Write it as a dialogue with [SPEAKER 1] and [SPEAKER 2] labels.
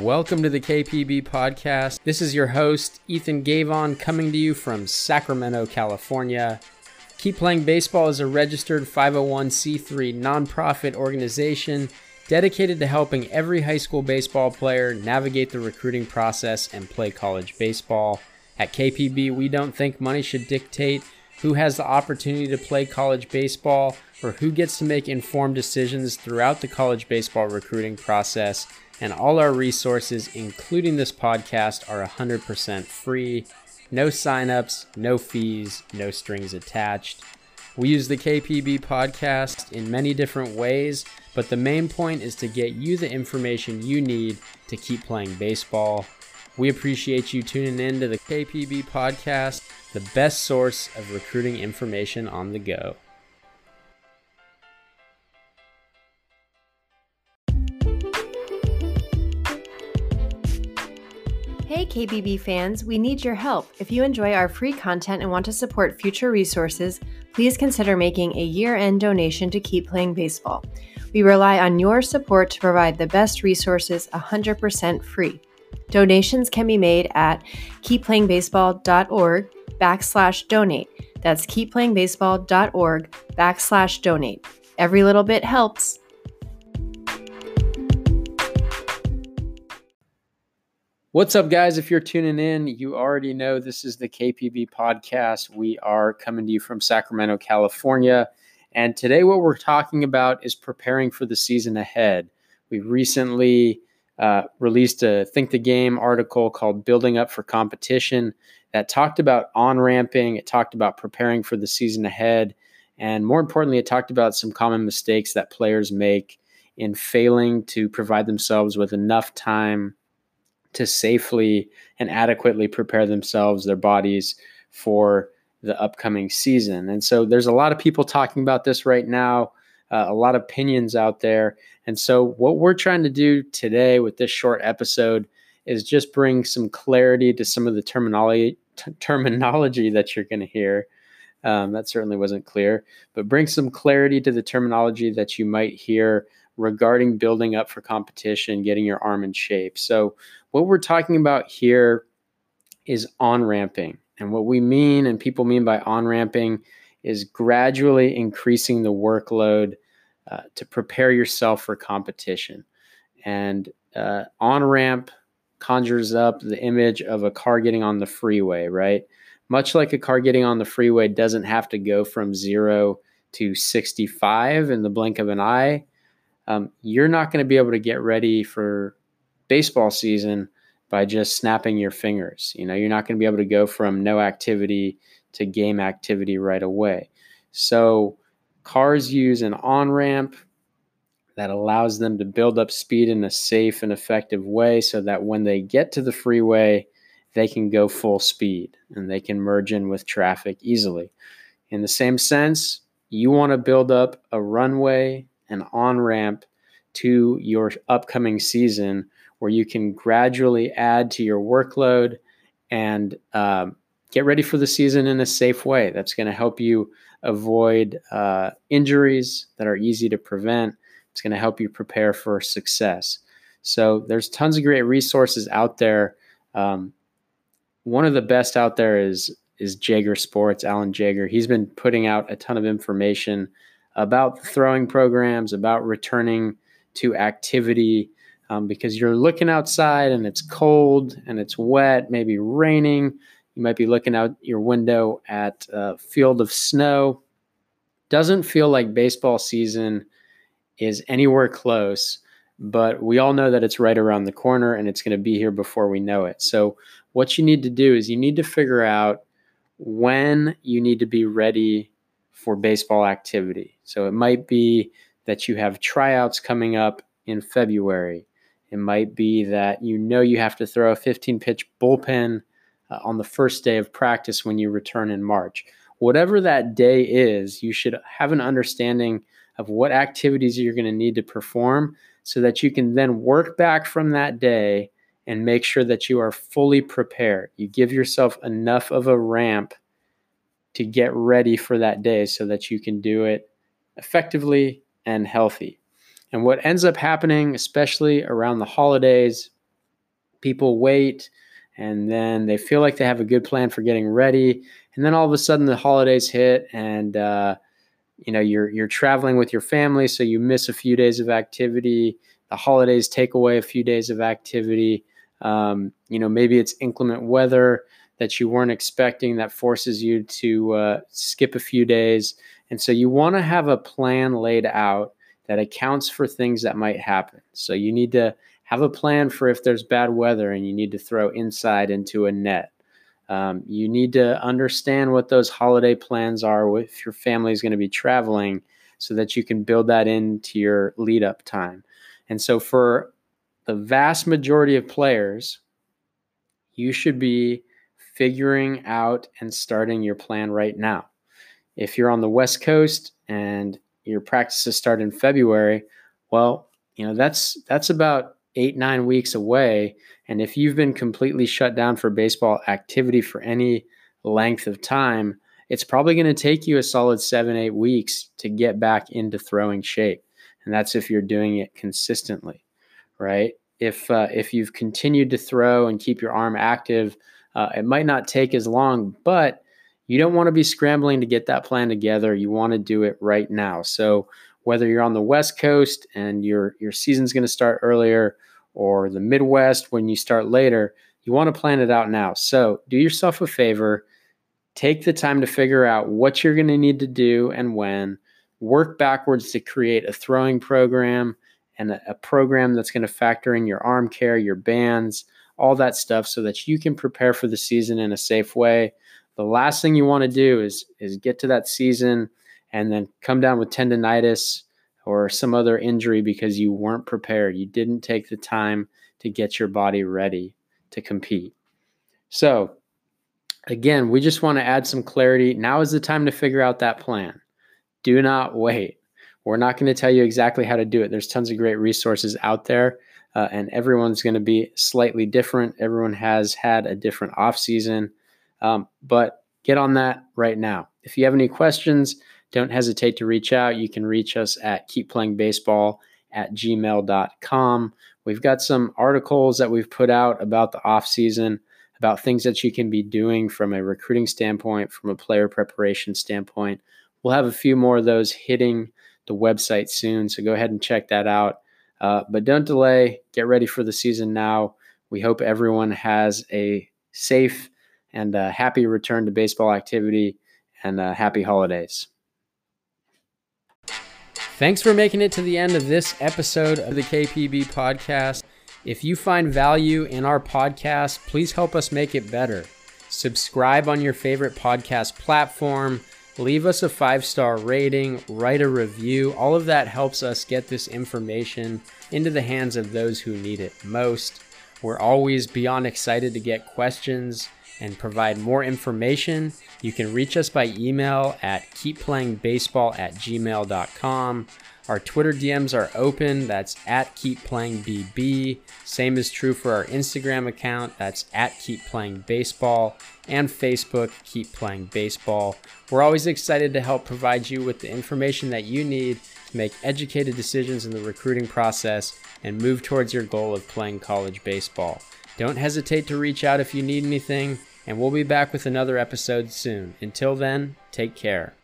[SPEAKER 1] Welcome to the KPB podcast. This is your host, Ethan Gavon, coming to you from Sacramento, California. Keep Playing Baseball is a registered 501c3 nonprofit organization dedicated to helping every high school baseball player navigate the recruiting process and play college baseball. At KPB, we don't think money should dictate who has the opportunity to play college baseball or who gets to make informed decisions throughout the college baseball recruiting process and all our resources, including this podcast, are 100% free. No signups, no fees, no strings attached. We use the KPB podcast in many different ways, but the main point is to get you the information you need to keep playing baseball. We appreciate you tuning in to the KPB podcast, the best source of recruiting information on the go.
[SPEAKER 2] Hey KPB fans, we need your help. If you enjoy our free content and want to support future resources, please consider making a year end donation to Keep Playing Baseball. We rely on your support to provide the best resources 100% free. Donations can be made at keepplayingbaseball.org backslash donate. That's keepplayingbaseball.org backslash donate. Every little bit helps.
[SPEAKER 1] What's up, guys? If you're tuning in, you already know this is the KPB podcast. We are coming to you from Sacramento, California. And today, what we're talking about is preparing for the season ahead. We recently uh, released a Think the Game article called Building Up for Competition that talked about on ramping, it talked about preparing for the season ahead. And more importantly, it talked about some common mistakes that players make in failing to provide themselves with enough time to safely and adequately prepare themselves, their bodies for the upcoming season. And so there's a lot of people talking about this right now, uh, a lot of opinions out there. And so what we're trying to do today with this short episode is just bring some clarity to some of the terminology t- terminology that you're going to hear. Um, that certainly wasn't clear, but bring some clarity to the terminology that you might hear regarding building up for competition, getting your arm in shape. So, what we're talking about here is on ramping. And what we mean and people mean by on ramping is gradually increasing the workload uh, to prepare yourself for competition. And uh, on ramp conjures up the image of a car getting on the freeway, right? Much like a car getting on the freeway doesn't have to go from zero to 65 in the blink of an eye um, you're not going to be able to get ready for baseball season by just snapping your fingers. You know, you're not going to be able to go from no activity to game activity right away. So, cars use an on ramp that allows them to build up speed in a safe and effective way so that when they get to the freeway, they can go full speed and they can merge in with traffic easily. In the same sense, you want to build up a runway and on ramp to your upcoming season where you can gradually add to your workload and um, get ready for the season in a safe way. That's going to help you avoid uh, injuries that are easy to prevent. It's going to help you prepare for success. So there's tons of great resources out there. Um, one of the best out there is is Jaeger Sports, Alan Jaeger. He's been putting out a ton of information about throwing programs, about returning to activity, um, because you're looking outside and it's cold and it's wet, maybe raining. You might be looking out your window at a field of snow. Doesn't feel like baseball season is anywhere close, but we all know that it's right around the corner and it's going to be here before we know it. So, what you need to do is you need to figure out when you need to be ready for baseball activity. So it might be that you have tryouts coming up in February. It might be that you know you have to throw a 15 pitch bullpen uh, on the first day of practice when you return in March. Whatever that day is, you should have an understanding of what activities you're going to need to perform so that you can then work back from that day and make sure that you are fully prepared. You give yourself enough of a ramp to get ready for that day so that you can do it effectively and healthy. And what ends up happening, especially around the holidays, people wait and then they feel like they have a good plan for getting ready and then all of a sudden the holidays hit and uh, you know you're you're traveling with your family so you miss a few days of activity. The holidays take away a few days of activity. Um, you know maybe it's inclement weather that you weren't expecting that forces you to uh, skip a few days and so you want to have a plan laid out that accounts for things that might happen. So you need to have a plan for if there's bad weather and you need to throw inside into a net um, you need to understand what those holiday plans are if your family is going to be traveling so that you can build that into your lead up time. And so, for the vast majority of players, you should be figuring out and starting your plan right now. If you're on the West Coast and your practices start in February, well, you know that's that's about eight nine weeks away and if you've been completely shut down for baseball activity for any length of time, it's probably going to take you a solid seven, eight weeks to get back into throwing shape. And that's if you're doing it consistently, right? If, uh, if you've continued to throw and keep your arm active, uh, it might not take as long, but you don't want to be scrambling to get that plan together. You want to do it right now. So whether you're on the West Coast and your your season's going to start earlier, or the Midwest when you start later, you want to plan it out now. So do yourself a favor, take the time to figure out what you're going to need to do and when, work backwards to create a throwing program and a, a program that's going to factor in your arm care, your bands, all that stuff so that you can prepare for the season in a safe way. The last thing you want to do is is get to that season and then come down with tendonitis or some other injury because you weren't prepared. You didn't take the time to get your body ready to compete. So, again, we just want to add some clarity. Now is the time to figure out that plan. Do not wait. We're not going to tell you exactly how to do it. There's tons of great resources out there, uh, and everyone's going to be slightly different. Everyone has had a different off season, um, but get on that right now. If you have any questions, don't hesitate to reach out. You can reach us at keepplayingbaseball at gmail.com. We've got some articles that we've put out about the off season, about things that you can be doing from a recruiting standpoint, from a player preparation standpoint. We'll have a few more of those hitting the website soon, so go ahead and check that out. Uh, but don't delay. Get ready for the season now. We hope everyone has a safe and uh, happy return to baseball activity and uh, happy holidays. Thanks for making it to the end of this episode of the KPB podcast. If you find value in our podcast, please help us make it better. Subscribe on your favorite podcast platform, leave us a five star rating, write a review. All of that helps us get this information into the hands of those who need it most. We're always beyond excited to get questions and provide more information, you can reach us by email at keepplayingbaseball at gmail.com. Our Twitter DMs are open. That's at keepplayingbb. Same is true for our Instagram account. That's at keepplayingbaseball and Facebook Keep Playing Baseball. We're always excited to help provide you with the information that you need to make educated decisions in the recruiting process and move towards your goal of playing college baseball. Don't hesitate to reach out if you need anything, and we'll be back with another episode soon. Until then, take care.